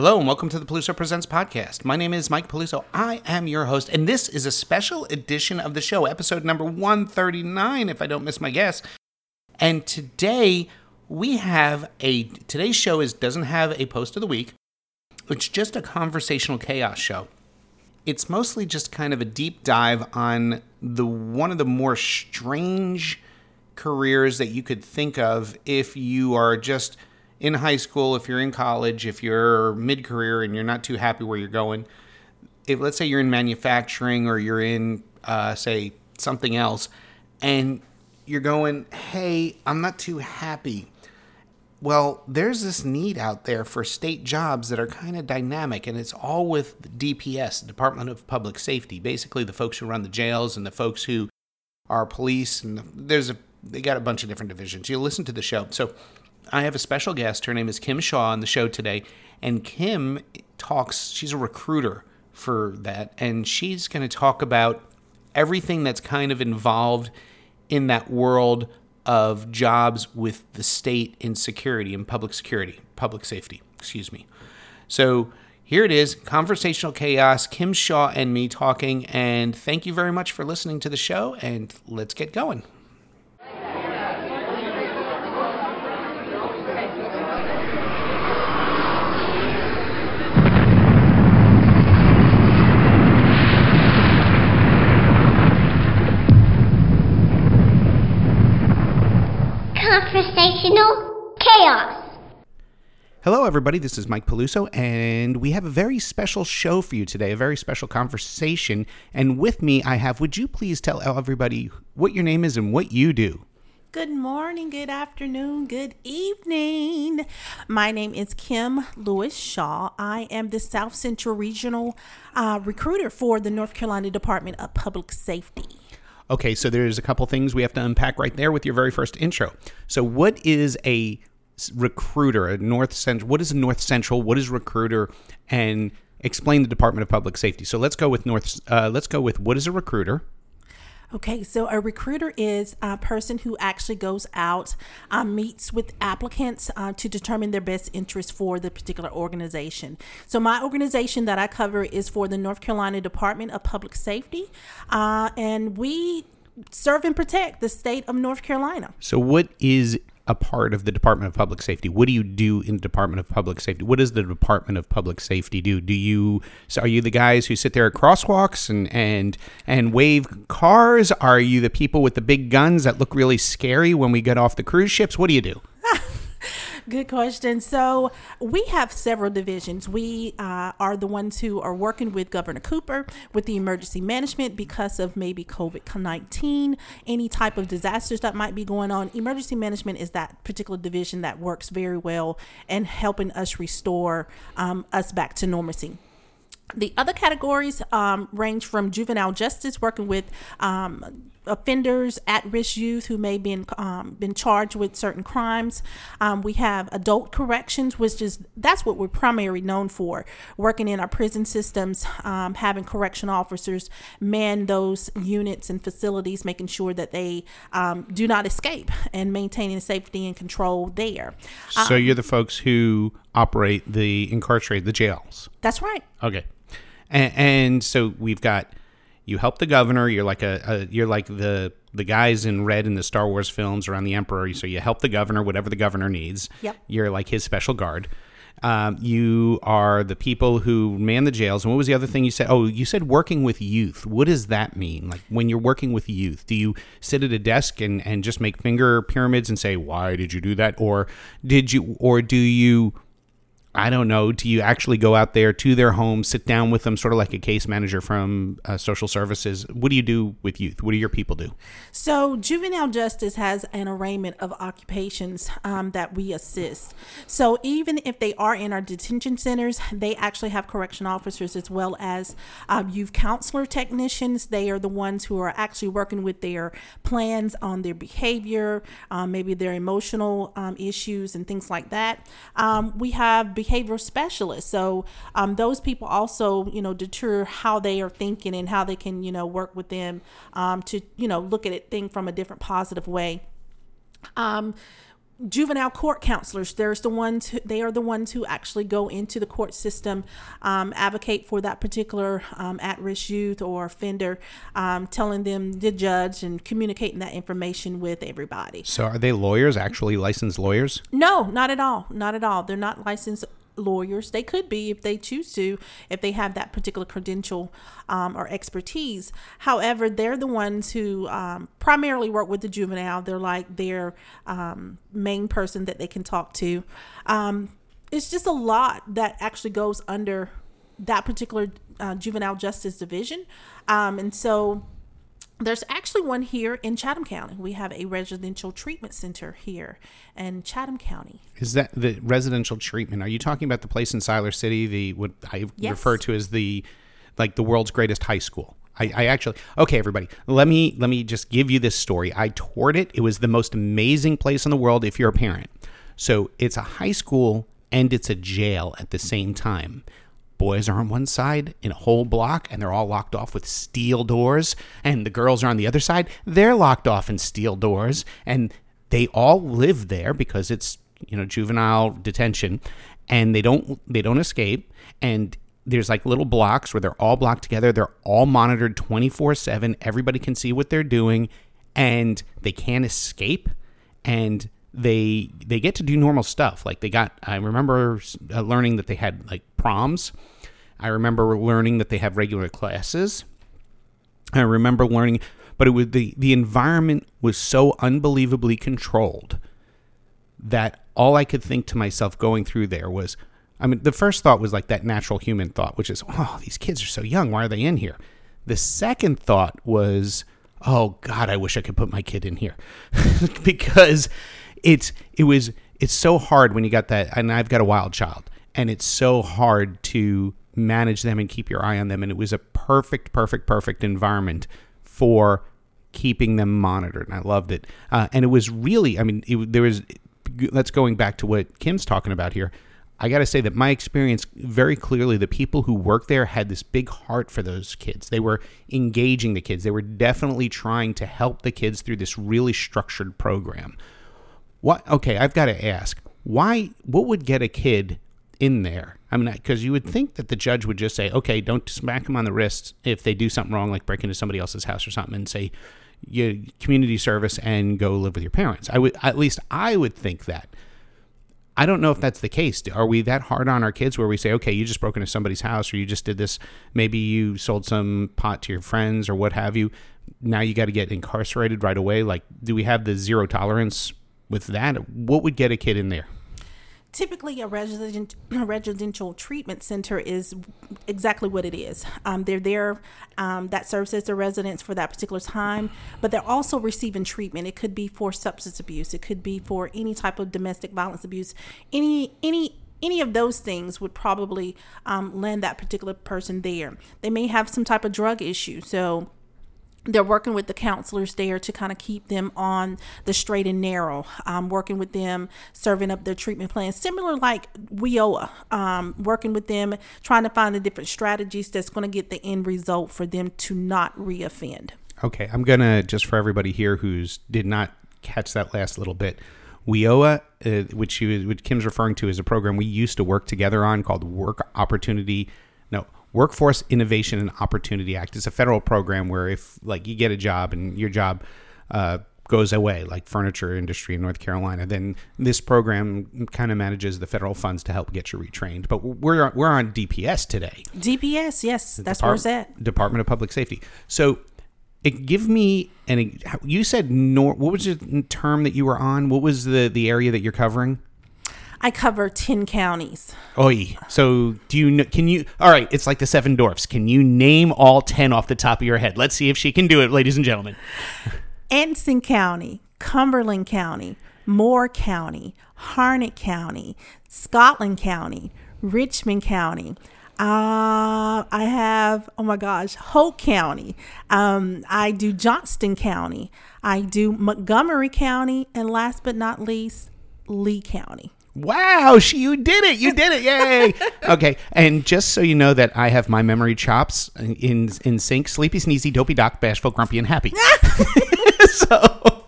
Hello and welcome to the Peluso Presents podcast. My name is Mike Peluso. I am your host, and this is a special edition of the show, episode number 139, if I don't miss my guess. And today we have a today's show is doesn't have a post of the week. It's just a conversational chaos show. It's mostly just kind of a deep dive on the one of the more strange careers that you could think of if you are just in high school, if you're in college, if you're mid career and you're not too happy where you're going, if let's say you're in manufacturing or you're in, uh, say, something else, and you're going, hey, I'm not too happy. Well, there's this need out there for state jobs that are kind of dynamic, and it's all with DPS, Department of Public Safety. Basically, the folks who run the jails and the folks who are police, and the, there's a they got a bunch of different divisions. You'll listen to the show. So I have a special guest. Her name is Kim Shaw on the show today. And Kim talks, she's a recruiter for that. And she's going to talk about everything that's kind of involved in that world of jobs with the state in security and public security, public safety, excuse me. So here it is conversational chaos, Kim Shaw and me talking. And thank you very much for listening to the show. And let's get going. Hello, everybody. This is Mike Peluso, and we have a very special show for you today, a very special conversation. And with me, I have, would you please tell everybody what your name is and what you do? Good morning, good afternoon, good evening. My name is Kim Lewis Shaw. I am the South Central Regional uh, recruiter for the North Carolina Department of Public Safety. Okay, so there's a couple things we have to unpack right there with your very first intro. So, what is a recruiter, a North Central? What is North Central? What is recruiter? And explain the Department of Public Safety. So let's go with North. Uh, let's go with what is a recruiter? Okay, so a recruiter is a person who actually goes out, um, meets with applicants uh, to determine their best interest for the particular organization. So, my organization that I cover is for the North Carolina Department of Public Safety, uh, and we serve and protect the state of North Carolina. So, what is a part of the Department of Public Safety? What do you do in the Department of Public Safety? What does the Department of Public Safety do? Do you so are you the guys who sit there at crosswalks and and and wave cars? Are you the people with the big guns that look really scary when we get off the cruise ships? What do you do? Good question. So we have several divisions. We uh, are the ones who are working with Governor Cooper with the emergency management because of maybe COVID 19, any type of disasters that might be going on. Emergency management is that particular division that works very well and helping us restore um, us back to normalcy. The other categories um, range from juvenile justice, working with um, offenders, at-risk youth who may been um, been charged with certain crimes. Um, we have adult corrections, which is that's what we're primarily known for, working in our prison systems, um, having correction officers man those units and facilities, making sure that they um, do not escape and maintaining safety and control there. So you're the folks who operate the incarcerated, the jails. That's right. Okay. And, and so we've got you help the governor. You're like a, a, you're like the the guys in red in the Star Wars films around the emperor. So you help the governor whatever the governor needs. Yep. You're like his special guard. Um, you are the people who man the jails. And what was the other thing you said? Oh, you said working with youth. What does that mean? Like when you're working with youth, do you sit at a desk and, and just make finger pyramids and say, why did you do that? Or did you, or do you I don't know, do you actually go out there to their home, sit down with them, sort of like a case manager from uh, social services? What do you do with youth? What do your people do? So, juvenile justice has an arraignment of occupations um, that we assist. So, even if they are in our detention centers, they actually have correction officers as well as um, youth counselor technicians. They are the ones who are actually working with their plans on their behavior, um, maybe their emotional um, issues, and things like that. Um, we have behavioral specialists. So um, those people also, you know, deter how they are thinking and how they can, you know, work with them um, to, you know, look at it thing from a different positive way. Um, juvenile court counselors there's the ones who, they are the ones who actually go into the court system um, advocate for that particular um, at-risk youth or offender um, telling them the judge and communicating that information with everybody So are they lawyers, actually licensed lawyers? no not at all not at all they're not licensed lawyers. They could be if they choose to if they have that particular credential um, or expertise. However they're the ones who um, primarily work with the juvenile. They're like their um, main person that they can talk to. Um, it's just a lot that actually goes under that particular uh, juvenile justice division. Um, and so there's actually one here in Chatham County. We have a residential treatment center here in Chatham County. Is that the residential treatment? Are you talking about the place in Siler City, the what I Yes. refer to as the like the world's greatest high school? I, I actually okay, everybody. Let me let me just give you this story. I toured it. It was the most amazing place in the world if you're a parent. So it's a high school and it's a jail at the same time. Boys are on one side in a whole block and they're all locked off with steel doors, and the girls are on the other side. They're locked off in steel doors, and they all live there because it's you know juvenile detention, and they don't they don't escape. And there's like little blocks where they're all blocked together. They're all monitored 24 7. Everybody can see what they're doing, and they can't escape. And they they get to do normal stuff. Like they got. I remember uh, learning that they had like proms. I remember learning that they have regular classes. I remember learning, but it was the the environment was so unbelievably controlled that all I could think to myself going through there was, I mean, the first thought was like that natural human thought, which is, oh, these kids are so young. Why are they in here? The second thought was, oh God, I wish I could put my kid in here, because it's it was it's so hard when you got that, and I've got a wild child, and it's so hard to manage them and keep your eye on them, and it was a perfect, perfect, perfect environment for keeping them monitored, and I loved it. Uh, and it was really, I mean, it, there was. That's going back to what Kim's talking about here. I got to say that my experience very clearly, the people who worked there had this big heart for those kids. They were engaging the kids. They were definitely trying to help the kids through this really structured program. What? Okay, I've got to ask, why? What would get a kid in there? I mean, because you would think that the judge would just say, okay, don't smack them on the wrist if they do something wrong, like break into somebody else's house or something, and say, you community service and go live with your parents. I would, at least, I would think that. I don't know if that's the case. Are we that hard on our kids where we say, okay, you just broke into somebody's house or you just did this? Maybe you sold some pot to your friends or what have you. Now you got to get incarcerated right away. Like, do we have the zero tolerance with that? What would get a kid in there? Typically, a resident, residential treatment center is exactly what it is. Um, they're there, um, that serves as their residence for that particular time, but they're also receiving treatment. It could be for substance abuse, it could be for any type of domestic violence abuse, any any any of those things would probably um, land that particular person there. They may have some type of drug issue, so they're working with the counselors there to kind of keep them on the straight and narrow, um, working with them, serving up their treatment plans, similar like WIOA, um, working with them, trying to find the different strategies that's going to get the end result for them to not reoffend. Okay, I'm gonna just for everybody here who's did not catch that last little bit. WIOA, uh, which, was, which Kim's referring to, is a program we used to work together on called Work Opportunity. Workforce Innovation and Opportunity Act. It's a federal program where if like you get a job and your job uh, goes away, like furniture industry in North Carolina, then this program kind of manages the federal funds to help get you retrained. But we're we're on DPS today. DPS, yes, that's where it's at. Department of Public Safety. So, it, give me an. You said nor. What was the term that you were on? What was the the area that you're covering? I cover 10 counties. Oi. So, do you know? Can you? All right. It's like the Seven Dwarfs. Can you name all ten off the top of your head? Let's see if she can do it, ladies and gentlemen. Anson County, Cumberland County, Moore County, Harnett County, Scotland County, Richmond County. Uh, I have, oh my gosh, Hoke County. Um, I do Johnston County. I do Montgomery County. And last but not least, Lee County. Wow, she, you did it! You did it! Yay! okay, and just so you know that I have my memory chops in in sync: sleepy, sneezy, dopey, doc, bashful, grumpy, and happy. so,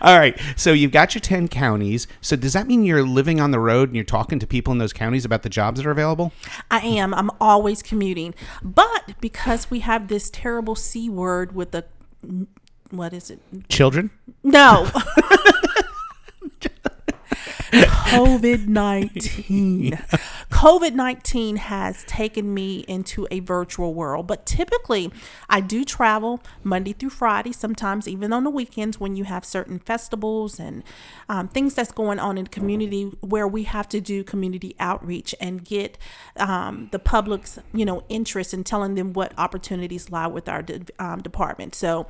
All right. So you've got your 10 counties. So does that mean you're living on the road and you're talking to people in those counties about the jobs that are available? I am. I'm always commuting. But because we have this terrible C word with the what is it? Children? No. COVID 19. COVID 19 has taken me into a virtual world, but typically I do travel Monday through Friday, sometimes even on the weekends when you have certain festivals and um, things that's going on in the community where we have to do community outreach and get um, the public's you know interest in telling them what opportunities lie with our de- um, department. So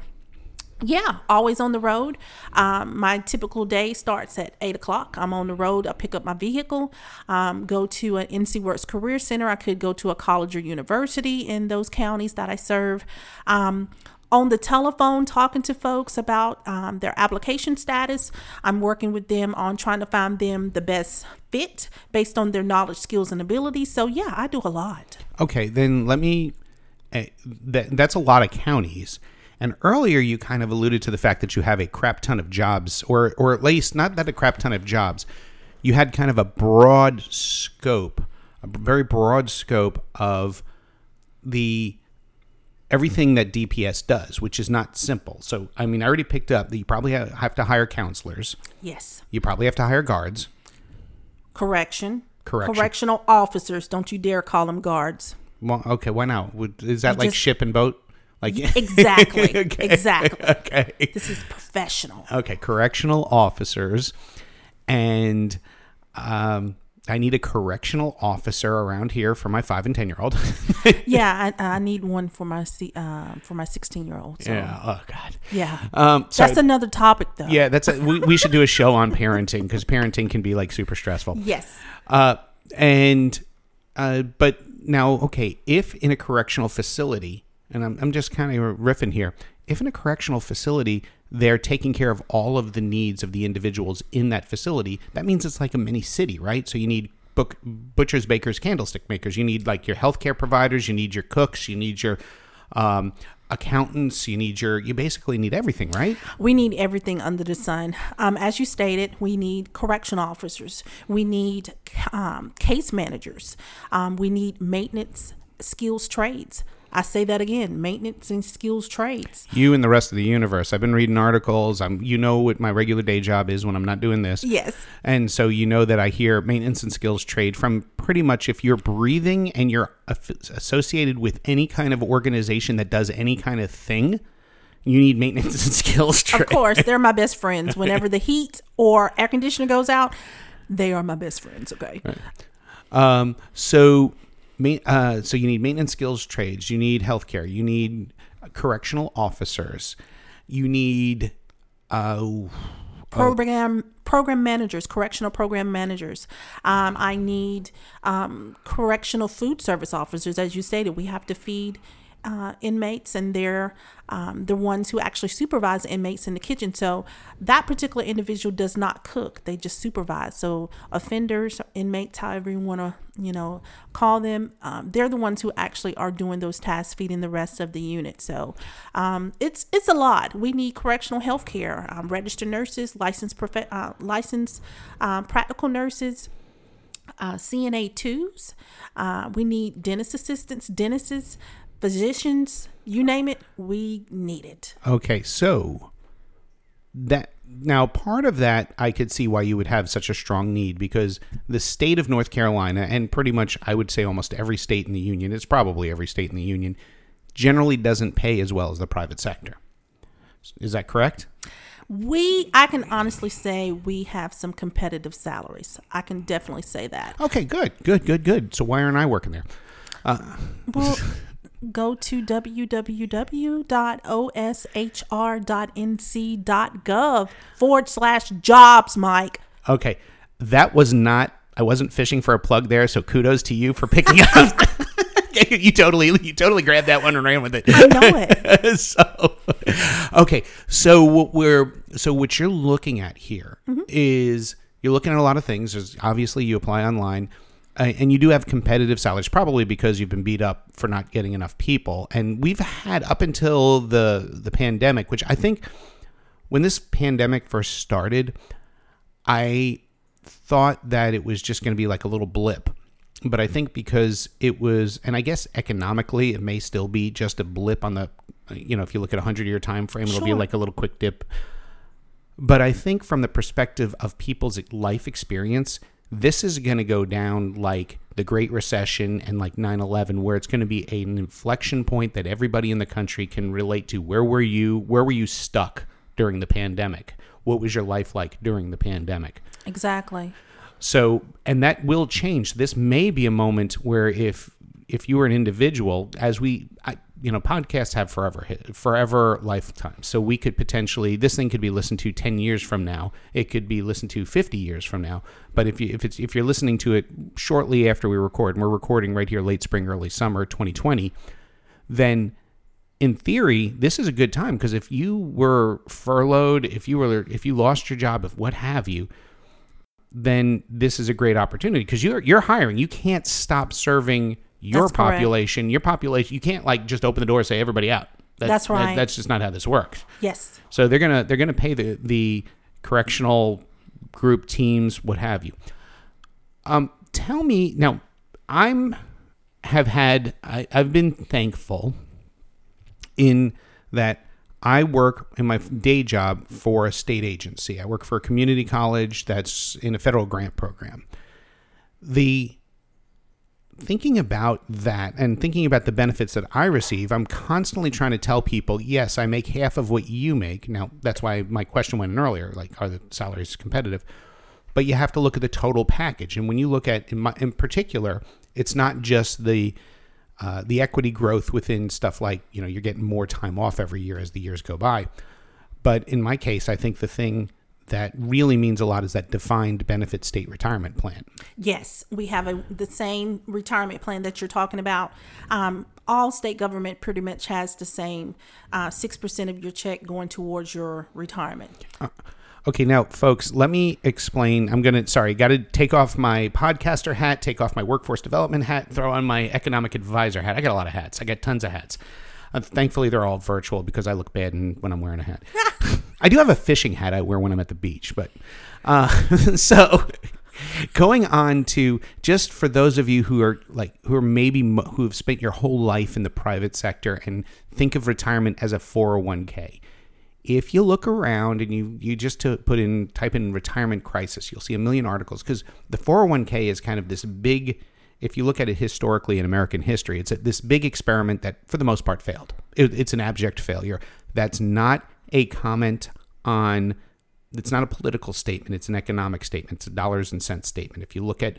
yeah, always on the road. Um, my typical day starts at eight o'clock. I'm on the road. I pick up my vehicle, um, go to an NC Works Career Center. I could go to a college or university in those counties that I serve. Um, on the telephone, talking to folks about um, their application status. I'm working with them on trying to find them the best fit based on their knowledge, skills, and abilities. So, yeah, I do a lot. Okay, then let me. Uh, that, that's a lot of counties. And earlier, you kind of alluded to the fact that you have a crap ton of jobs, or or at least not that a crap ton of jobs. You had kind of a broad scope, a very broad scope of the everything that DPS does, which is not simple. So, I mean, I already picked up that you probably have to hire counselors. Yes. You probably have to hire guards. Correction. Correction. Correctional officers. Don't you dare call them guards. Well, okay, why not? Is that like just- ship and boat? Like Exactly. Okay. Exactly. Okay. This is professional. Okay, correctional officers, and um, I need a correctional officer around here for my five and ten year old. Yeah, I, I need one for my uh, for my 16 year old. So, yeah. Oh God. yeah. Um. Sorry. That's another topic, though. yeah. That's a, we, we should do a show on parenting because parenting can be like super stressful. Yes. Uh. And uh. But now, okay, if in a correctional facility, and I'm I'm just kind of riffing here, if in a correctional facility they're taking care of all of the needs of the individuals in that facility, that means it's like a mini city, right? So you need book, butchers, bakers, candlestick makers. You need like your healthcare providers. You need your cooks. You need your um, accountants. You need your. You basically need everything, right? We need everything under the sun. Um, as you stated, we need correction officers. We need um, case managers. Um, we need maintenance skills trades. I say that again: maintenance and skills trades. You and the rest of the universe. I've been reading articles. I'm. You know what my regular day job is when I'm not doing this. Yes. And so you know that I hear maintenance and skills trade from pretty much if you're breathing and you're associated with any kind of organization that does any kind of thing, you need maintenance and skills trade. Of course, they're my best friends. Whenever the heat or air conditioner goes out, they are my best friends. Okay. Um, so, uh, so you need maintenance skills trades. You need healthcare. You need correctional officers. You need. Uh, program program managers, correctional program managers. Um, I need um, correctional food service officers, as you stated. We have to feed uh, inmates, and they're um, the ones who actually supervise inmates in the kitchen. So that particular individual does not cook; they just supervise. So offenders, inmates, however you want to, you know, call them, um, they're the ones who actually are doing those tasks, feeding the rest of the unit. So um, it's it's a lot. We need correctional health care, um, registered nurses, licensed prof- uh, licensed um, practical nurses uh, CNA twos. Uh, we need dentist assistants, dentists, physicians, you name it, we need it. Okay, so that now part of that I could see why you would have such a strong need because the state of North Carolina and pretty much I would say almost every state in the union, it's probably every state in the union, generally doesn't pay as well as the private sector. Is that correct? We, I can honestly say we have some competitive salaries. I can definitely say that. Okay, good, good, good, good. So why aren't I working there? Uh, well, go to www.oshr.nc.gov forward slash jobs, Mike. Okay, that was not. I wasn't fishing for a plug there, so kudos to you for picking up. you totally, you totally grabbed that one and ran with it. I know it. so, okay, so what we're so what you're looking at here mm-hmm. is you're looking at a lot of things. There's obviously you apply online, and you do have competitive salaries, probably because you've been beat up for not getting enough people. And we've had up until the the pandemic, which I think when this pandemic first started, I thought that it was just going to be like a little blip. But I think because it was, and I guess economically, it may still be just a blip on the, you know, if you look at a hundred year time frame, it'll be like a little quick dip. But I think from the perspective of people's life experience, this is going to go down like the Great Recession and like 9 11, where it's going to be an inflection point that everybody in the country can relate to. Where were you? Where were you stuck during the pandemic? What was your life like during the pandemic? Exactly. So, and that will change. This may be a moment where if if you were an individual, as we, I, you know, podcasts have forever forever lifetime. So we could potentially this thing could be listened to ten years from now. It could be listened to fifty years from now. But if you if it's if you're listening to it shortly after we record, and we're recording right here late spring, early summer, 2020, then in theory, this is a good time because if you were furloughed, if you were if you lost your job, if what have you, then this is a great opportunity because you're you're hiring. You can't stop serving your That's correct. population. Your population. You can't like just open the door and say everybody out. That- That's that- right. that's just not how this works. Yes. So they're gonna they're gonna pay the the correctional group teams, what have you. Um, tell me now. I'm have had I, I've been thankful in that I work in my day job for a state agency. I work for a community college that's in a federal grant program. The thinking about that and thinking about the benefits that I receive, I'm constantly trying to tell people, yes, I make half of what you make. Now, that's why my question went in earlier, like, are the salaries competitive? But you have to look at the total package. And when you look at, in, my, in particular, it's not just the uh, the equity growth within stuff like you know you're getting more time off every year as the years go by. But in my case, I think the thing that really means a lot is that defined benefit state retirement plan. Yes, we have a, the same retirement plan that you're talking about. Um, all state government pretty much has the same uh, six percent of your check going towards your retirement. Okay, now, folks, let me explain. I'm going to, sorry, got to take off my podcaster hat, take off my workforce development hat, throw on my economic advisor hat. I got a lot of hats. I got tons of hats. Uh, thankfully, they're all virtual because I look bad in, when I'm wearing a hat. I do have a fishing hat I wear when I'm at the beach, but uh, so going on to just for those of you who are like who are maybe who have spent your whole life in the private sector and think of retirement as a 401k if you look around and you you just to put in type in retirement crisis you'll see a million articles because the 401k is kind of this big if you look at it historically in american history it's a, this big experiment that for the most part failed. It, it's an abject failure. That's not a comment on it's not a political statement it's an economic statement it's a dollars and cents statement if you look at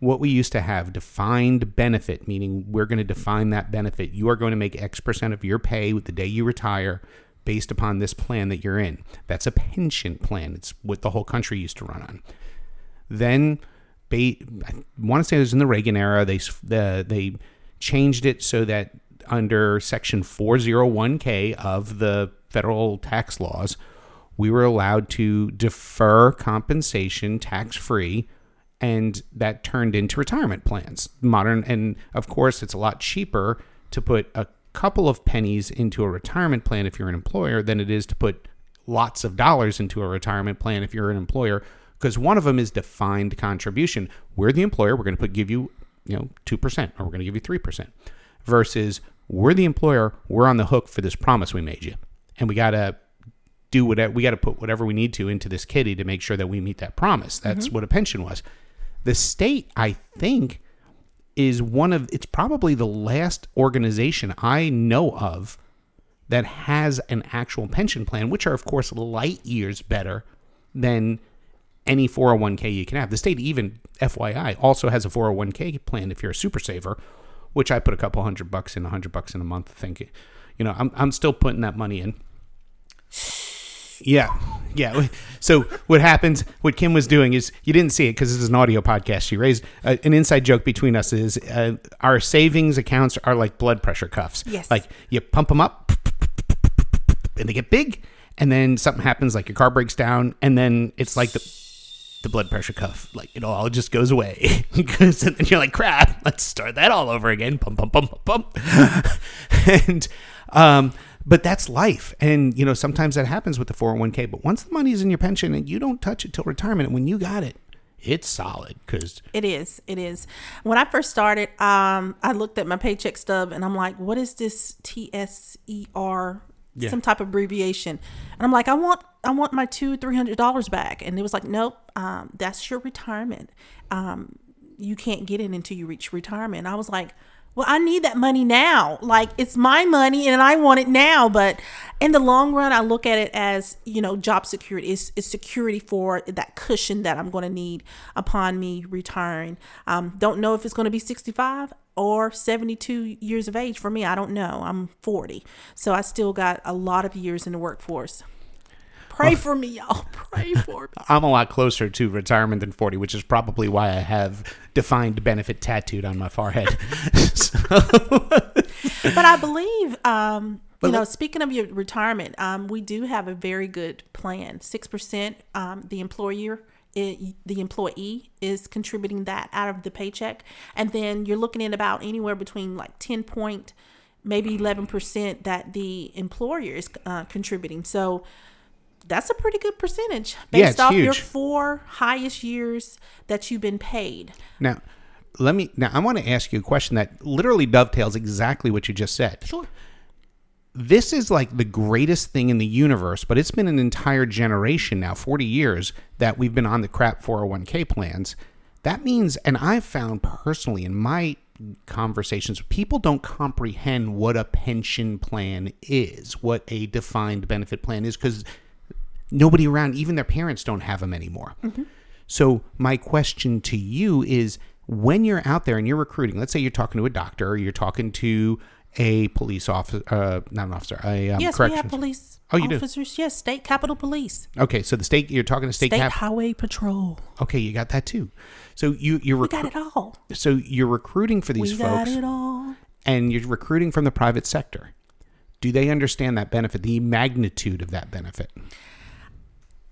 what we used to have defined benefit meaning we're going to define that benefit you are going to make x percent of your pay with the day you retire based upon this plan that you're in that's a pension plan it's what the whole country used to run on then I want to say it was in the Reagan era. They the, they changed it so that under Section 401k of the federal tax laws, we were allowed to defer compensation tax free, and that turned into retirement plans. Modern, and of course, it's a lot cheaper to put a couple of pennies into a retirement plan if you're an employer than it is to put lots of dollars into a retirement plan if you're an employer because one of them is defined contribution. We're the employer, we're going to put give you, you know, 2% or we're going to give you 3% versus we're the employer, we're on the hook for this promise we made you. And we got to do whatever we got to put whatever we need to into this kitty to make sure that we meet that promise. That's mm-hmm. what a pension was. The state, I think, is one of it's probably the last organization I know of that has an actual pension plan, which are of course light years better than any 401k you can have. The state even FYI also has a 401k plan if you're a super saver, which I put a couple hundred bucks in, a hundred bucks in a month. Thinking, you know, I'm I'm still putting that money in. Yeah, yeah. So what happens? What Kim was doing is you didn't see it because this is an audio podcast. She raised uh, an inside joke between us is uh, our savings accounts are like blood pressure cuffs. Yes. Like you pump them up, and they get big, and then something happens, like your car breaks down, and then it's like the the blood pressure cuff, like it all just goes away. Because and then you're like, crap, let's start that all over again. Pump, pump, pump, pump, pump. and um, but that's life. And, you know, sometimes that happens with the 401k. But once the money's in your pension and you don't touch it till retirement, when you got it, it's solid because It is. It is. When I first started, um, I looked at my paycheck stub and I'm like, what is this TSER? Yeah. Some type of abbreviation. And I'm like, I want I want my two, three hundred dollars back. And it was like, nope, um, that's your retirement. Um, you can't get it until you reach retirement. I was like, well, I need that money now. Like it's my money and I want it now. But in the long run, I look at it as, you know, job security is, is security for that cushion that I'm going to need upon me retiring. Um, don't know if it's going to be 65 or 72 years of age for me. I don't know. I'm 40. So I still got a lot of years in the workforce. Pray for me, y'all. Pray for me. I'm a lot closer to retirement than 40, which is probably why I have defined benefit tattooed on my forehead. So- but I believe, um, you know, speaking of your retirement, um, we do have a very good plan. Six percent, um, the employer, i the employee is contributing that out of the paycheck, and then you're looking at about anywhere between like ten point, maybe eleven percent that the employer is uh, contributing. So. That's a pretty good percentage Yeah, based it's off your four highest years that you've been paid. now, let me, now I want to ask you a question that literally dovetails exactly what you just said. Sure. this is like the greatest thing in the universe, but it's been an entire generation now, 40 years, that we've been on the crap 401k plans. That means, and I've found personally in my conversations, people don't comprehend what a pension plan is, what a defined benefit plan is, because nobody around, even their parents, don't have them anymore. So, my question to you is when you're out there and you're recruiting, let's say you're talking to a doctor or you're talking to a police officer, uh, not an officer, a um, Yes, we have police Oh, you do? officers. Yes, state capitol police, Okay, so the state, you're talking to state, state cap. highway patrol. Okay, you got that too. So you you're recru- got it all. so you're recruiting for these We got folks, it all. and you're recruiting from the private sector. Do they understand that benefit, the magnitude of that benefit?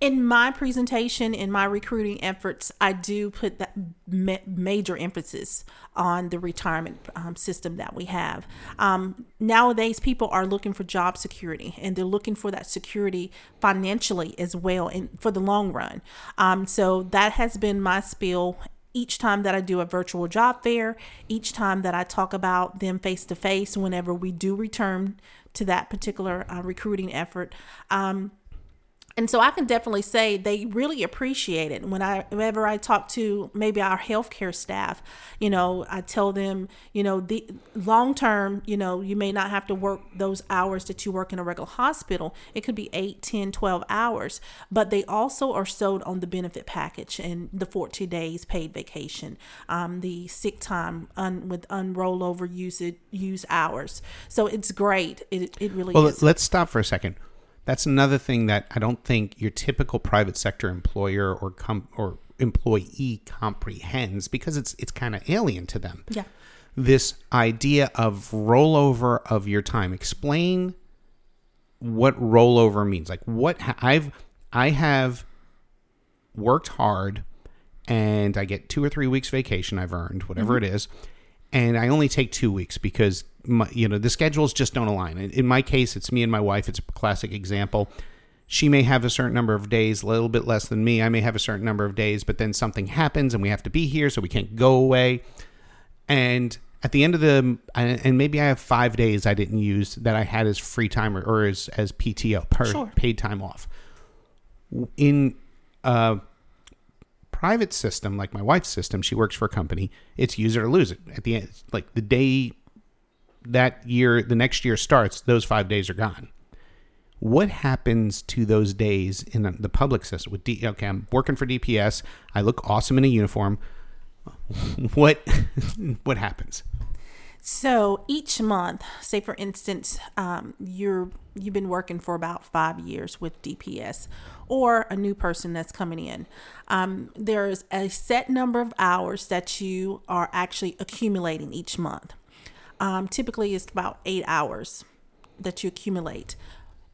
In my presentation, in my recruiting efforts, I do put that ma- major emphasis on the retirement um, system that we have. Um, nowadays, people are looking for job security, and they're looking for that security financially as well, and for the long run. Um, so that has been my spiel each time that I do a virtual job fair, each time that I talk about them face to face, whenever we do return to that particular uh, recruiting effort. Um, and so I can definitely say they really appreciate it. When I, whenever I talk to maybe our healthcare staff, you know, I tell them, you know, the long term, you know, you may not have to work those hours that you work in a regular hospital. It could be 8, 10, 12 hours, but they also are sold on the benefit package and the 14 days paid vacation, um, the sick time un, with unrollover usage, use hours. So it's great. It, it really Well, is. let's stop for a second. That's another thing that I don't think your typical private sector employer or com- or employee comprehends because it's it's kind of alien to them. yeah. This idea of rollover of your time. Explain what rollover means. Like what ha- I've I have worked hard and I get two or three weeks vacation I've earned, whatever mm-hmm. it is, and I only take two weeks because my, you know the schedules just don't align. In, in my case, it's me and my wife. It's a classic example. She may have a certain number of days, a little bit less than me. I may have a certain number of days, but then something happens and we have to be here, so we can't go away. And at the end of the, and maybe I have five days I didn't use that I had as free time or, or as as PTO, per, Sure. paid time off. In a private system, like my wife's system, she works for a company. It's use it or lose it. At the end, like the day that year, the next year starts, those five days are gone. What happens to those days in the, public system? With D, okay, I'm working for DPS. I look awesome in a uniform. What what happens? So each month, say for instance, um, you're you've been working for about five years with DPS, or a new person that's coming in. Um, there's a set number of hours that you are actually accumulating each month. Um, typically, it's about eight hours that you accumulate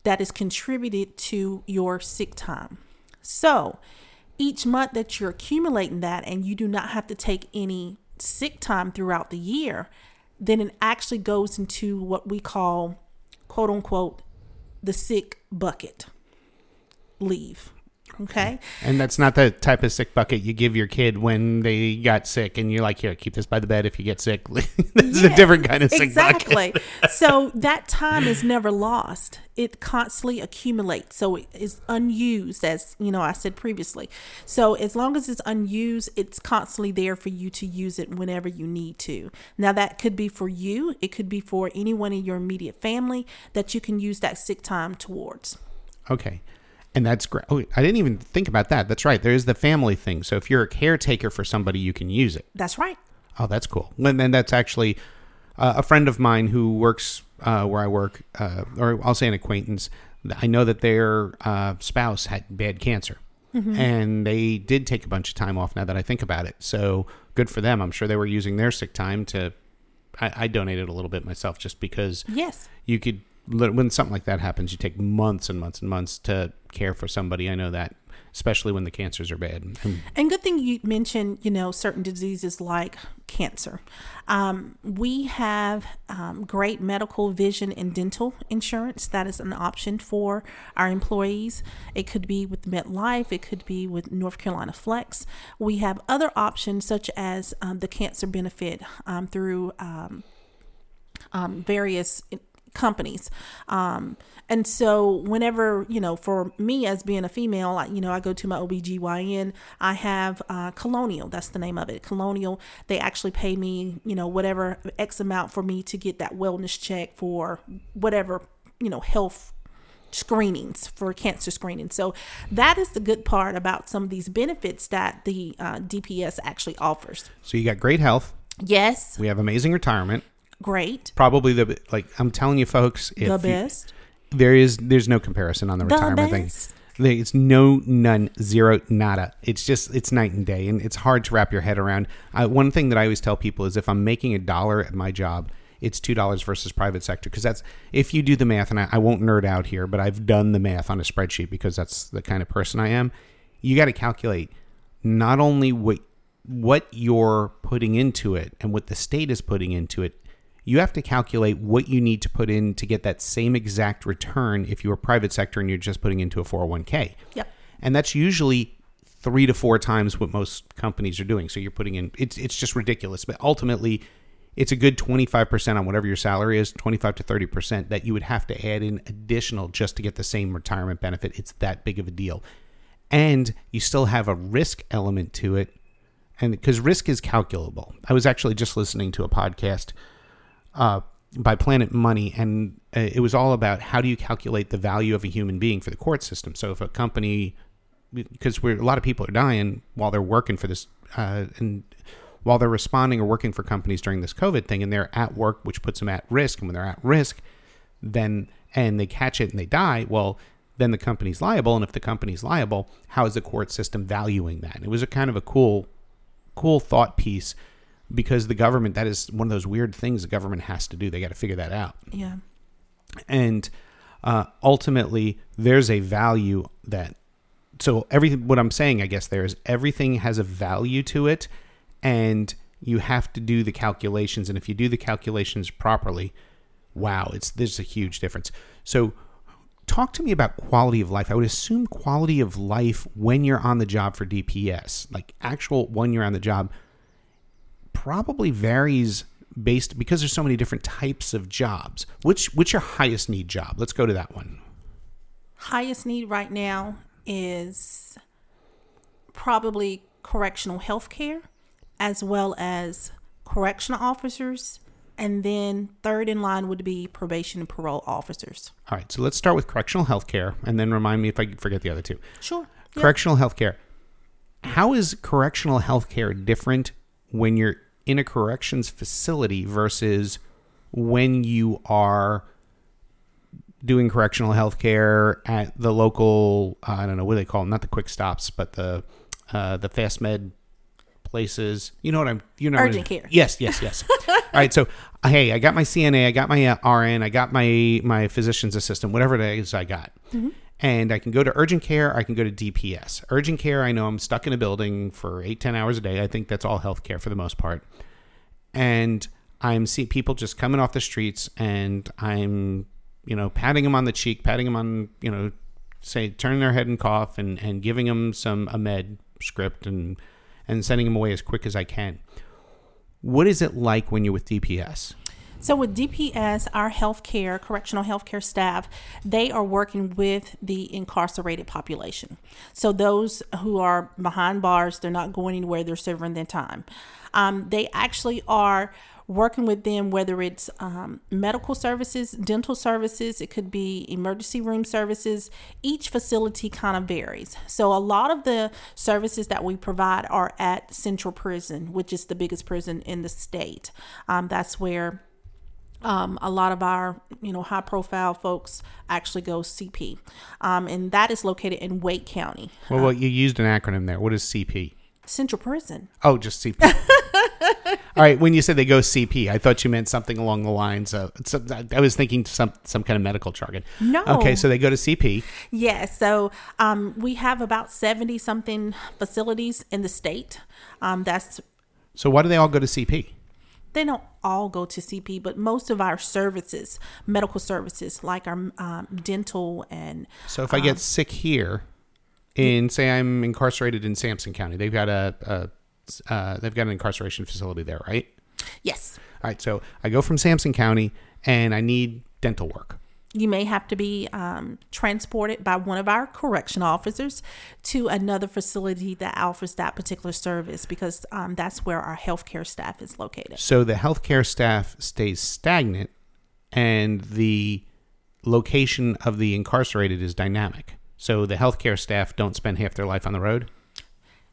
that is contributed to your sick time. So each month that you're accumulating that and you do not have to take any sick time throughout the year, then it actually goes into what we call quote unquote the sick bucket leave. Okay. And that's not the type of sick bucket you give your kid when they got sick and you're like, here, keep this by the bed if you get sick. this is a different kind of sick exactly. bucket. Exactly. so that time is never lost. It constantly accumulates. So it is unused, as you know, I said previously. So as long as it's unused, it's constantly there for you to use it whenever you need to. Now that could be for you. It could be for anyone in your immediate family that you can use that sick time towards. Okay. And that's great. Oh, I didn't even think about that. That's right. There is the family thing. So if you're a caretaker for somebody, you can use it. That's right. Oh, that's cool. And then that's actually uh, a friend of mine who works uh, where I work, uh, or I'll say an acquaintance. I know that their uh, spouse had bad cancer, and they did take a bunch of time off. Now that I think about it, so good for them. I'm sure they were using their sick time to. I, I donated a little bit myself just because Yes. you could when something like that happens, you take months and months and months to care for somebody. I know that, especially when the cancers are bad. And good thing you mentioned, you know, certain diseases like cancer. Um, we have um, great medical, vision, and dental insurance. That is an option for our employees. It could be with MetLife, it could be with North Carolina Flex. We have other options such as um, the cancer benefit um, through um, um, various companies. Um, and so whenever, you know, for me as being a female, I, you know, I go to my OBGYN, I have uh, Colonial, that's the name of it. Colonial, they actually pay me, you know, whatever X amount for me to get that wellness check for whatever, you know, health screenings for cancer screening. So that is the good part about some of these benefits that the uh, DPS actually offers. so you got great health. Yes, We have amazing retirement. Great, Probably the like I'm telling you, folks. If the you- best, there is there's no comparison on the, the retirement thing. best. There- It's no, none, zero, nada. It's just it's night and day, and it's hard to wrap your head around. Uh, one thing that I always tell people is if I'm making a dollar at my job, it's two dollars versus private sector because that's if you do the math, and I, I won't nerd out here, but I've done the math on a spreadsheet because that's the kind of person I am. You got to calculate not only what what you're putting into it and what the state is putting into it you have to calculate what you need to put in to get that same exact return if you're a private sector and you're just putting into a 401k. Yep. And that's usually three to four times what most companies are doing. So you're putting in it's it's just ridiculous. But ultimately it's a good 25% on whatever your salary is, 25 to 30% that you would have to add in additional just to get the same retirement benefit. It's that big of a deal. And you still have a risk element to it. And because risk is calculable. I was actually just listening to a podcast uh, by Planet Money, and uh, it was all about how do you calculate the value of a human being for the court system. So if a company, because we're a lot of people are dying while they're working for this, uh, and while they're responding or working for companies during this COVID thing, and they're at work, which puts them at risk. And when they're at risk, then and they catch it and they die, well, then the company's liable. And if the company's liable, how is the court system valuing that? And it was a kind of a cool, cool thought piece because the government that is one of those weird things the government has to do. They got to figure that out Yeah. and uh, ultimately there's a value that so everything what i'm saying i guess there is everything has a value to it and you have to do the calculations and if you do the calculations properly wow it's there's a huge difference so talk to me about quality of life i would assume quality of life when you're on the job for dps like actual when you're on the job probably varies based because there's so many different types of jobs. Which which your highest need job? Let's go to that one. highest need right now is probably correctional health care as well as correctional officers and then third in line would be probation and parole officers All right, so let's start with correctional health care and then remind me if I forget the other two. sure Yeah. Correctional health care. How is correctional health care different when you're in a corrections facility versus when you are doing correctional health care at the local uh, I don't know what they call them, not the quick stops, but the uh, the fast med places. You know what I'm you know what Urgent care. Yes, yes, yes. All right, so hey, I got my CNA, I got my uh, RN, I got my my physician's assistant, whatever it is I got. And I can go to urgent care, I can go to DPS. Urgent care, I know I'm stuck in a building for eight, ten hours a day. I think that's all healthcare for the most part. And I'm seeing people just coming off the streets and I'm you know, patting them on the cheek, patting them on, you know, say turning their head and cough, and and giving them some a med script and and sending them away as quick as I can. What is it like when you're with DPS? So with DPS, our healthcare, correctional healthcare staff, they are working with the incarcerated population. So those who are behind bars, they're not going anywhere, they're serving their time. Um, they actually are working with them, whether it's um, medical services, dental services, it could be emergency room services. Each facility kind of varies. So, a lot of the services that we provide are at Central Prison, which is the biggest prison in the state. Um, that's where um, a lot of our you know high profile folks actually go CP, um, and that is located in Wake County, Well, well, you used an acronym there. What is CP? Central Prison. Oh, just CP. All right. When you said they go CP, I thought you meant something along the lines of. I was thinking some some kind of medical jargon. No. Okay, so they go to CP. Yes, so um, we have about seventy something facilities in the state. Um, that's So why do they all go to CP? They don't all go to CP, but most of our services, medical services like our um, dental and So if I get sick here, in say I'm incarcerated in Sampson County, they've got a, a uh, they've got an incarceration facility there, right? yes, All right. So I go from Sampson County and I need dental work. You may have to be um, transported by one of our correction officers to another facility that offers that particular service because um, that's where our healthcare staff is located. So the healthcare staff stays stagnant, and the location of the incarcerated is dynamic. So the healthcare staff don't spend half their life on the road.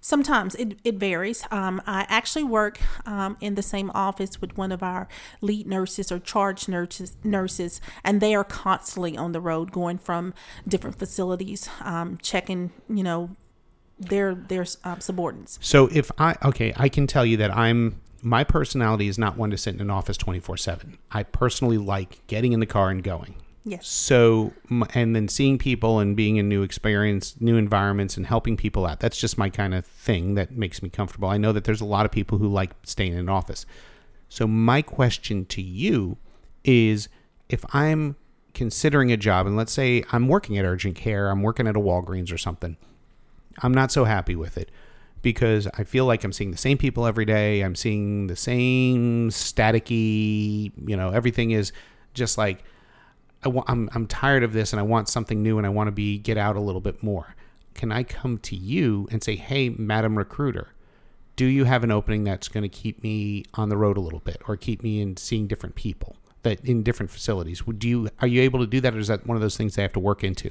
Sometimes it, it varies. Um, I actually work um, in the same office with one of our lead nurses or charge nurses, nurses, and they are constantly on the road, going from different facilities, um, checking, you know, their their um, subordinates. So if I okay, I can tell you that I'm my personality is not one to sit in an office 24/7. I personally like getting in the car and going. Yes. So and then seeing people and being in new experience, new environments and helping people out. That's just my kind of thing that makes me comfortable. I know that there's a lot of people who like staying in an office. So my question to you is if I'm considering a job and let's say I'm working at urgent care, I'm working at a Walgreens or something. I'm not so happy with it because I feel like I'm seeing the same people every day. I'm seeing the same staticky, you know, everything is just like I wa- I'm I'm tired of this and I want something new and I want to be get out a little bit more. Can I come to you and say, "Hey, Madam Recruiter, do you have an opening that's going to keep me on the road a little bit or keep me in seeing different people that in different facilities? Would you are you able to do that or is that one of those things they have to work into?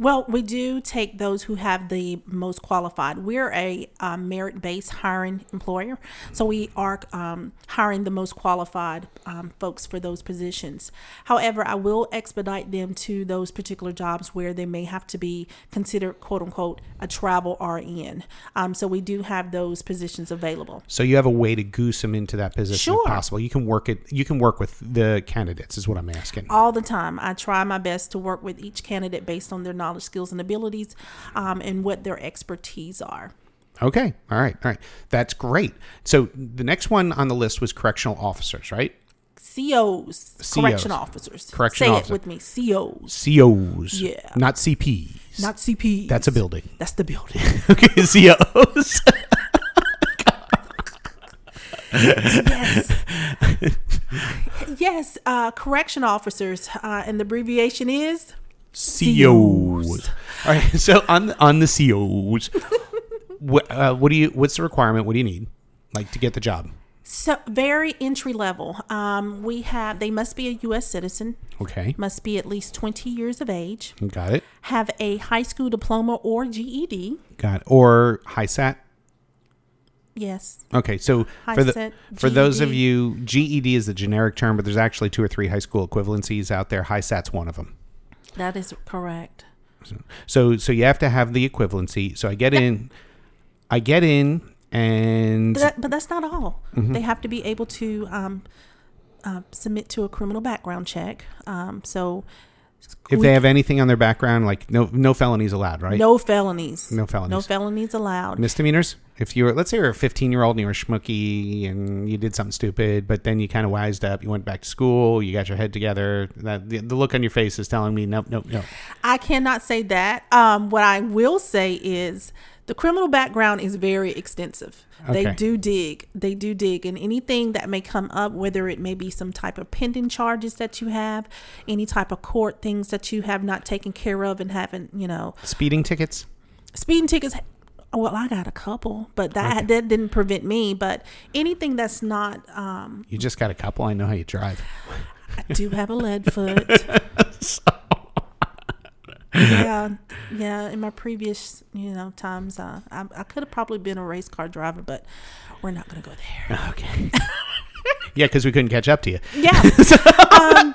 Well, we do take those who have the most qualified. We're a um, merit based hiring employer, so we are um, hiring the most qualified um, folks for those positions. However, I will expedite them to those particular jobs where they may have to be considered, quote unquote, a travel RN. Um, so we do have those positions available. So you have a way to goose them into that position Sure. if possible. You can work it. You can work with the candidates, is what I'm asking. all the time. I try my best to work with each candidate based on their knowledge, skills, and abilities, um, and what their expertise are. Okay, all right, all right. That's great. So the next one on the list was correctional officers, right? COs, correction officers. Correction officers. Say officer. it with me, COs, COs, Yeah. not CPs. not CPs. That's a building. That's the building. okay, COs. yes. yes, uh, correction officers, uh, and the abbreviation is COs. All right. So on on the COs, what uh, what do you? What's the requirement? What do you need, like to get the job? so very entry level. Um, we have they must be a U.S. citizen, Okay, must be at least twenty years of age, got it. have a high school diploma or GED. Got it. or HiSET. Yes. Okay, so for the HiSET, for those of you, GED is the generic term, but there's actually two or three high school equivalencies out there. HiSET's one of them. That is correct. So so you have to have the equivalency. So I get in, I get in, and But, that, but that's not all. Mm-hmm. They have to be able to um, uh, submit to a criminal background check. Um, so If they have anything on their background, like no no felonies allowed, right? no felonies, No felonies. no felonies allowed. Misdemeanors. If you were, let's say you're a 15 year old and you were a schmooky and you did something stupid, but then you kind of wised up, you went back to school, you got your head together. That the, the look on your face is telling me, nope, nope, nope. I cannot say that. Um, what I will say is the criminal background is very extensive. They do dig. They do dig. And anything that may come up, whether it may be some type of pending charges that you have, any type of court things that you have not taken care of and haven't, you know, Speeding tickets. speeding tickets. Well, I got a couple, but that that didn't prevent me. But anything that's not, um, You just got a couple. I know how you drive. I do have a lead foot. Yeah, yeah. In my previous, you know, times, uh, I, I could have probably been a race car driver, but we're not going to go there. Okay. yeah, because we couldn't catch up to you. Yeah. um,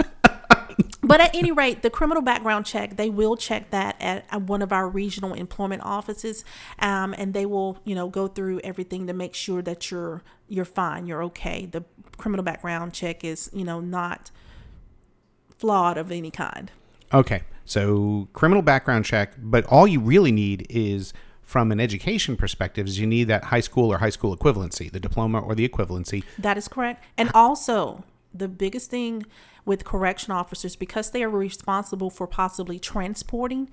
but at any rate, the criminal background check, they will check that at, at one of our regional employment offices, um, and they will, you know, go through everything to make sure that you're you're fine, you're okay. The criminal background check is, you know, not flawed of any kind. Okay. So criminal background check, but all you really need is from an education perspective is you need that high school or high school equivalency, the diploma or the equivalency. That is correct. And also, the biggest thing with correction officers, because they are responsible for possibly transporting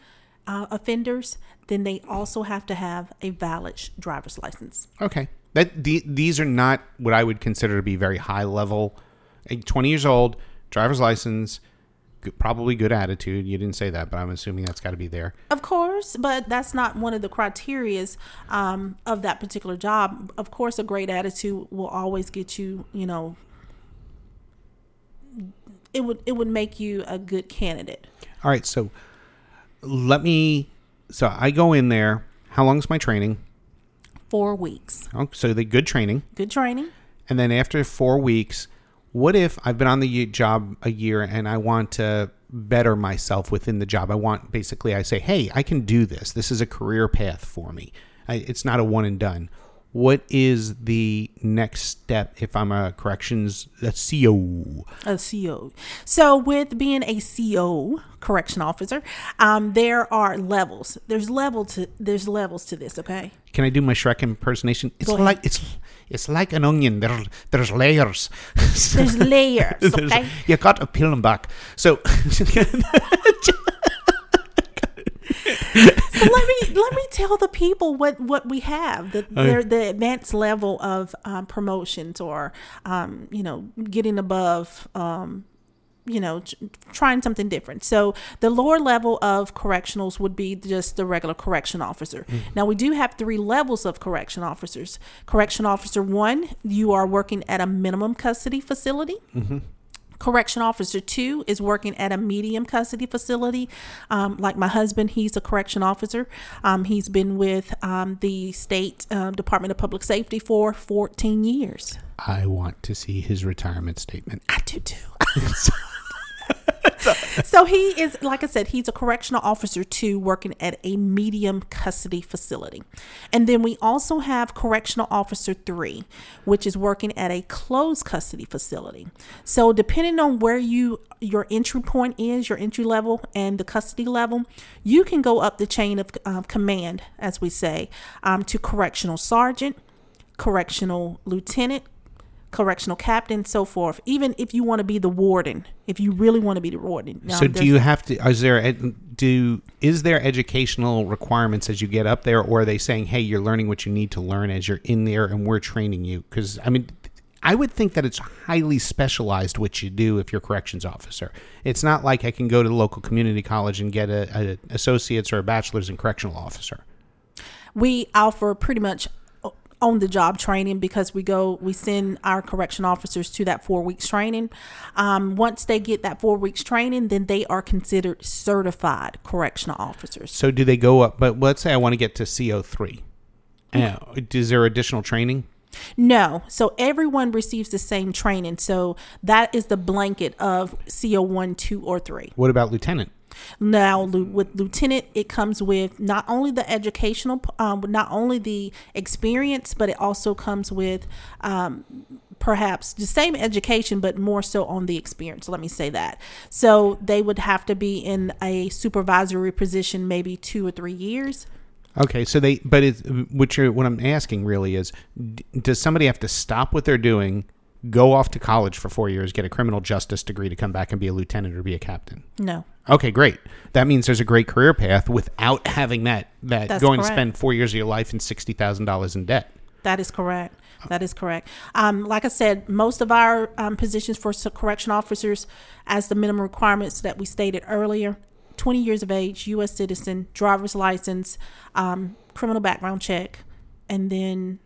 uh, offenders, then they also have to have a valid driver's license. Okay. That the, these are not what I would consider to be very high level. A 20 years old, driver's license, probably good attitude. You didn't say that, but I'm assuming that's got to be there. Of course, but that's not one of the criterias um, of that particular job. Of course, a great attitude will always get you, you know, it would it would make you a good candidate. All right, so let me. So I go in there. How long is my training? Four weeks, Oh, so the good training, good training. and then after four weeks, what if I've been on the job a year and I want to better myself within the job? I want basically, I say, hey, I can do this. This is a career path for me. I, it's not a one and done. What is the next step if I'm a corrections a CO? a CO. So with being a CO correction officer, um, there are levels. There's level to there's levels to this. Okay. Can I do my Shrek impersonation? It's like it's it's like an onion. There there's layers. There's layers. There's- Okay. you got to peel them back. So let me let me tell the people what what we have the the, the advanced level of um, promotions or um, you know getting above um, you know trying something different. So the lower level of correctionals would be just the regular correction officer. Now we do have three levels of correction officers. Correction officer one you are working at a minimum custody facility Correction Officer two is working at a medium custody facility. Um, like my husband, he's a correction officer. Um, he's been with um, the state uh, Department of Public Safety for 14 years. I want to see his retirement statement. I do too. so he is, like I said, he's a correctional officer too, working at a medium custody facility. And then we also have correctional officer three, which is working at a closed custody facility. So depending on where you your entry point is, your entry level and the custody level, you can go up the chain of uh, command, as we say, um, to correctional sergeant, correctional lieutenant, correctional captain, so forth. Even if you want to be the warden, if you really want to be the warden. Now, so do you have to? Is there do is there educational requirements as you get up there, or are they saying, hey, you're learning what you need to learn as you're in there, and we're training you? Because I mean. I would think that it's highly specialized what you do if you're a corrections officer. It's not like I can go to the local community college and get a, a associate's or a bachelor's in correctional officer. we offer pretty much on the job training because we go we send our correction officers to that four weeks training um, once they get that four weeks training then they are considered certified correctional officers So do they go up? But let's say I want to get to CO three. Uh, is there additional training? no so everyone receives the same training so that is the blanket of co1 2 or 3 What about lieutenant? Now, with lieutenant, it comes with not only the educational, um, not only the experience, but it also comes with um, perhaps the same education, but more so on the experience. Let me say that. So they would have to be in a supervisory position, maybe two or three years. Okay, so they, but it's, what you're, what I'm asking really is, does somebody have to stop what they're doing, go off to college for four years, get a criminal justice degree to come back and be a lieutenant or be a captain? No. Okay, great. That means there's a great career path without having that that That's going correct. to spend four years of your life and sixty thousand dollars in debt. That is correct. That is correct. Um, like I said, most of our um, positions for correction officers, as the minimum requirements that we stated earlier, 20 years of age, U.S. citizen, driver's license, um, criminal background check, and then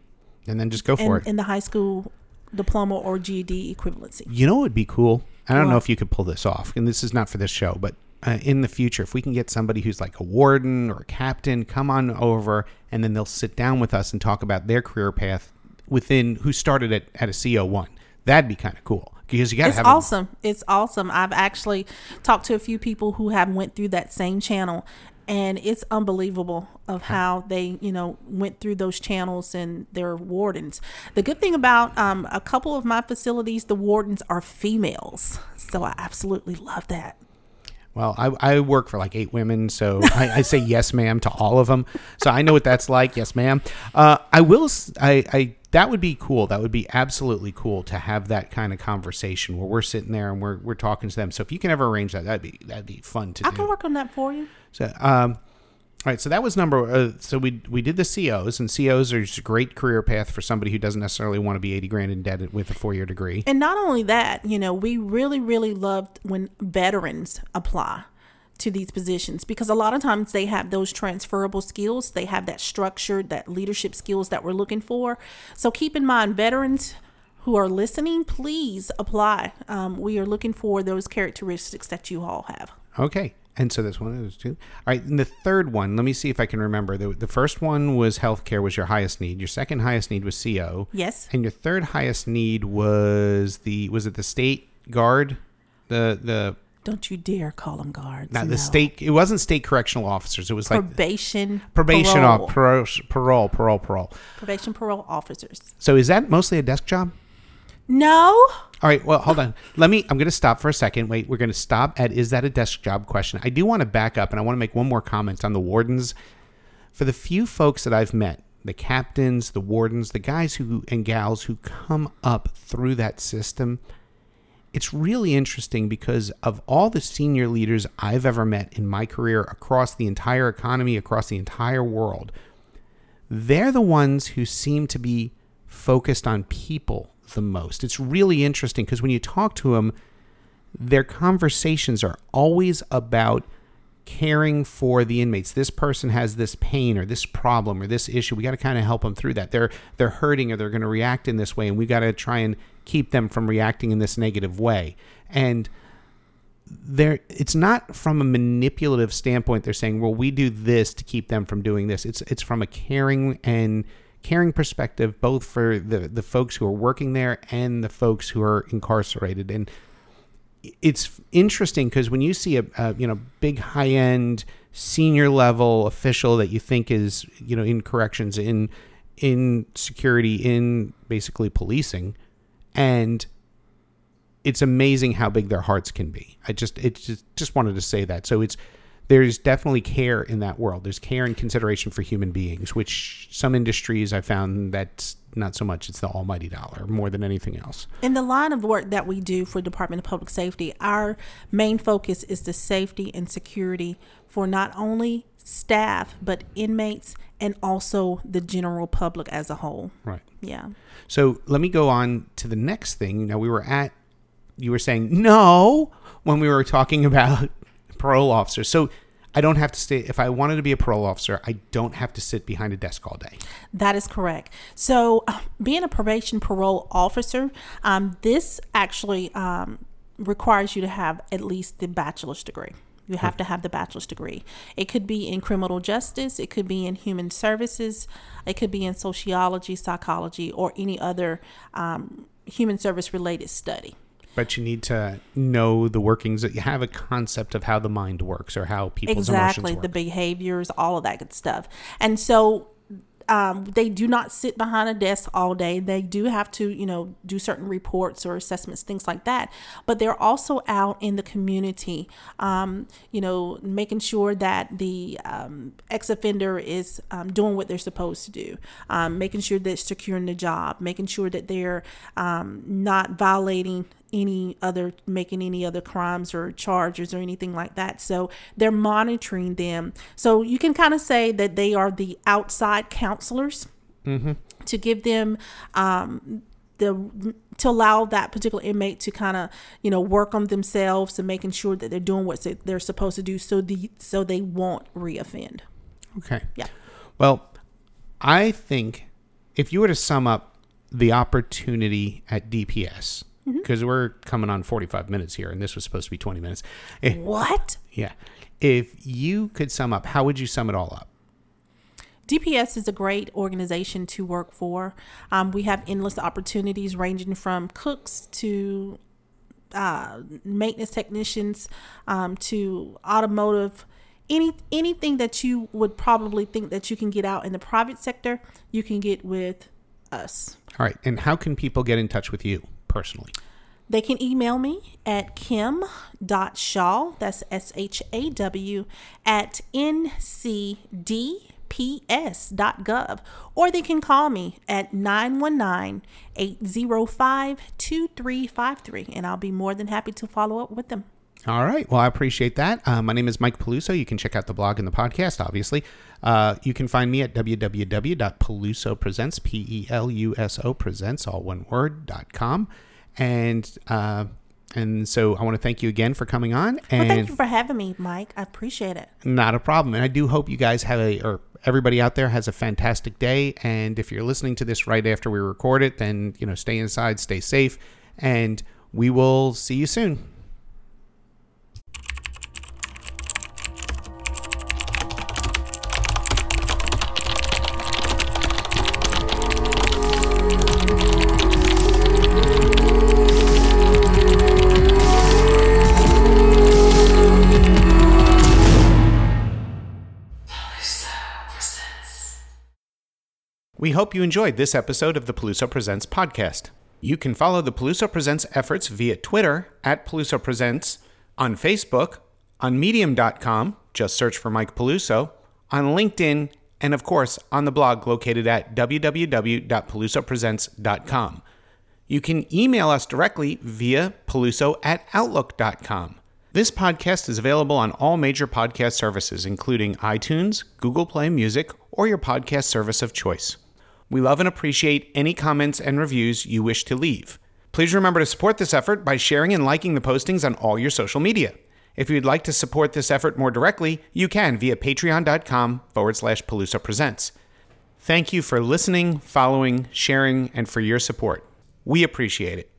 And then just go for in, it. in the high school diploma or GED equivalency. You know it would be cool? I don't know if you could pull this off, and this is not for this show, but uh, in the future, if we can get somebody who's like a warden or a captain, come on over, and then they'll sit down with us and talk about their career path within who started at, at a CO one. That'd be kind of cool because you got to It's have a- awesome. It's awesome. I've actually talked to a few people who have went through that same channel and it's unbelievable of how they, you know, went through those channels and their wardens. The good thing about um, a couple of my facilities, the wardens are females. So I absolutely love that. Well, I, I work for like eight women, so I, I say yes, ma'am, to all of them. So I know what that's like. Yes, ma'am. Uh, I will. I. that would be cool. That would be absolutely cool to have that kind of conversation where we're sitting there and we're we're talking to them. So if you can ever arrange that, that'd be that'd be fun to do. I do. can work on that for you. So, um, all right. So that was number. Uh, so we we did the COs, and COs are just a great career path for somebody who doesn't necessarily want to be eighty grand in debt with a four year degree. And not only that, you know, we really, really loved when veterans apply to these positions because a lot of times they have those transferable skills. They have that structure, that leadership skills that we're looking for. So keep in mind, veterans who are listening, please apply. Um, we are looking for those characteristics that you all have. Okay. And so that's one of those two. All right. And the third one, let me see if I can remember. The, the first one was healthcare was your highest need. Your second highest need was CO. Yes. And your third highest need was the was it the state guard? The the Don't you dare call them guards. not no. the state it wasn't state correctional officers. It was like probation, probation parole. off parole, parole parole parole. probation parole officers. So is that mostly a desk job? No. All right. Well, hold on. Let me. I'm going to stop for a second. Wait. We're going to stop at is that a desk job question. I do want to back up and I want to make one more comment on the wardens. For the few folks that I've met, the captains, the wardens, the guys who and gals who come up through that system, it's really interesting because of all the senior leaders I've ever met in my career across the entire economy, across the entire world, they're the ones who seem to be focused on people the most. It's really interesting because when you talk to them, their conversations are always about caring for the inmates. This person has this pain or this problem or this issue. We got to kind of help them through that. They're they're hurting or they're going to react in this way, and we got to try and keep them from reacting in this negative way. And there it's not from a manipulative standpoint they're saying well we do this to keep them from doing this it's it's from a caring and caring perspective both for the the folks who are working there and the folks who are incarcerated and it's interesting because when you see a, a you know big high end senior level official that you think is you know in corrections in in security in basically policing and it's amazing how big their hearts can be. I just it just just wanted to say that. So it's there's definitely care in that world. There's care and consideration for human beings, which some industries I found that's not so much. It's the almighty dollar more than anything else. In the line of work that we do for Department of Public Safety, our main focus is the safety and security for not only staff but inmates and also the general public as a whole. Right. Yeah. So let me go on to the next thing. Now we were at you were saying no when we were talking about parole officers. So I don't have to stay if I wanted to be a parole officer, I don't have to sit behind a desk all day. That is correct. So, uh, being a probation parole officer, um, this actually um, requires you to have at least the bachelor's degree. You have to have the bachelor's degree. It could be in criminal justice, it could be in human services, it could be in sociology, psychology, or any other um, human service related study. But you need to know the workings that you have a concept of how the mind works or how people's exactly the behaviors all of that good stuff and so um, they do not sit behind a desk all day. They do have to, you know, do certain reports or assessments, things like that. But they're also out in the community, um, you know, making sure that the um, ex offender is um, doing what they're supposed to do, um, making sure they're securing the job, making sure that they're um, not violating any other making any other crimes or charges or anything like that. So they're monitoring them. So you can kind of say that they are the outside counselors to give them um, the to allow that particular inmate to kind of you know work on themselves and making sure that they're doing what they- they're supposed to do so the so they won't reoffend. Okay. yeah. Well, I think if you were to sum up the opportunity at DPS, Mm-hmm. because we're coming on 45 minutes here and this was supposed to be 20 minutes. Eh, what yeah. If you could sum up, how would you sum it all up? DPS is a great organization to work for. Um, we have endless opportunities ranging from cooks to uh, maintenance technicians um, to automotive. Any anything that you would probably think that you can get out in the private sector, you can get with us. All right. And how can people get in touch with you personally? They can email me at kim.shaw, that's S H A W, at ncdps.gov, or they can call me at 919 805 2353, and I'll be more than happy to follow up with them. All right. Well, I appreciate that. Uh, my name is Mike Peluso. You can check out the blog and the podcast, obviously. Uh, you can find me at www.pelusopresents, P E L U S O presents, all one word, dot com. And, uh, and so I want to thank you again for coming on. Well, And thank you for having me, Mike. I appreciate it. not a problem. And I do hope you guys have a, or everybody out there has a fantastic day. And if you're listening to this right after we record it, then, you know, stay inside, stay safe, and we will see you soon. We hope you enjoyed this episode of the Peluso Presents podcast. You can follow the Peluso Presents efforts via Twitter at Peluso Presents, on Facebook, on Medium.com, just search for Mike Peluso, on LinkedIn, and of course on the blog located at www.pelusopresents.com. You can email us directly via peluso at outlook.com. This podcast is available on all major podcast services, including iTunes, Google Play Music, or your podcast service of choice. We love and appreciate any comments and reviews you wish to leave. Please remember to support this effort by sharing and liking the postings on all your social media. If you'd like to support this effort more directly, you can via patreon.com forward slash Peluso Presents. Thank you for listening, following, sharing, and for your support. We appreciate it.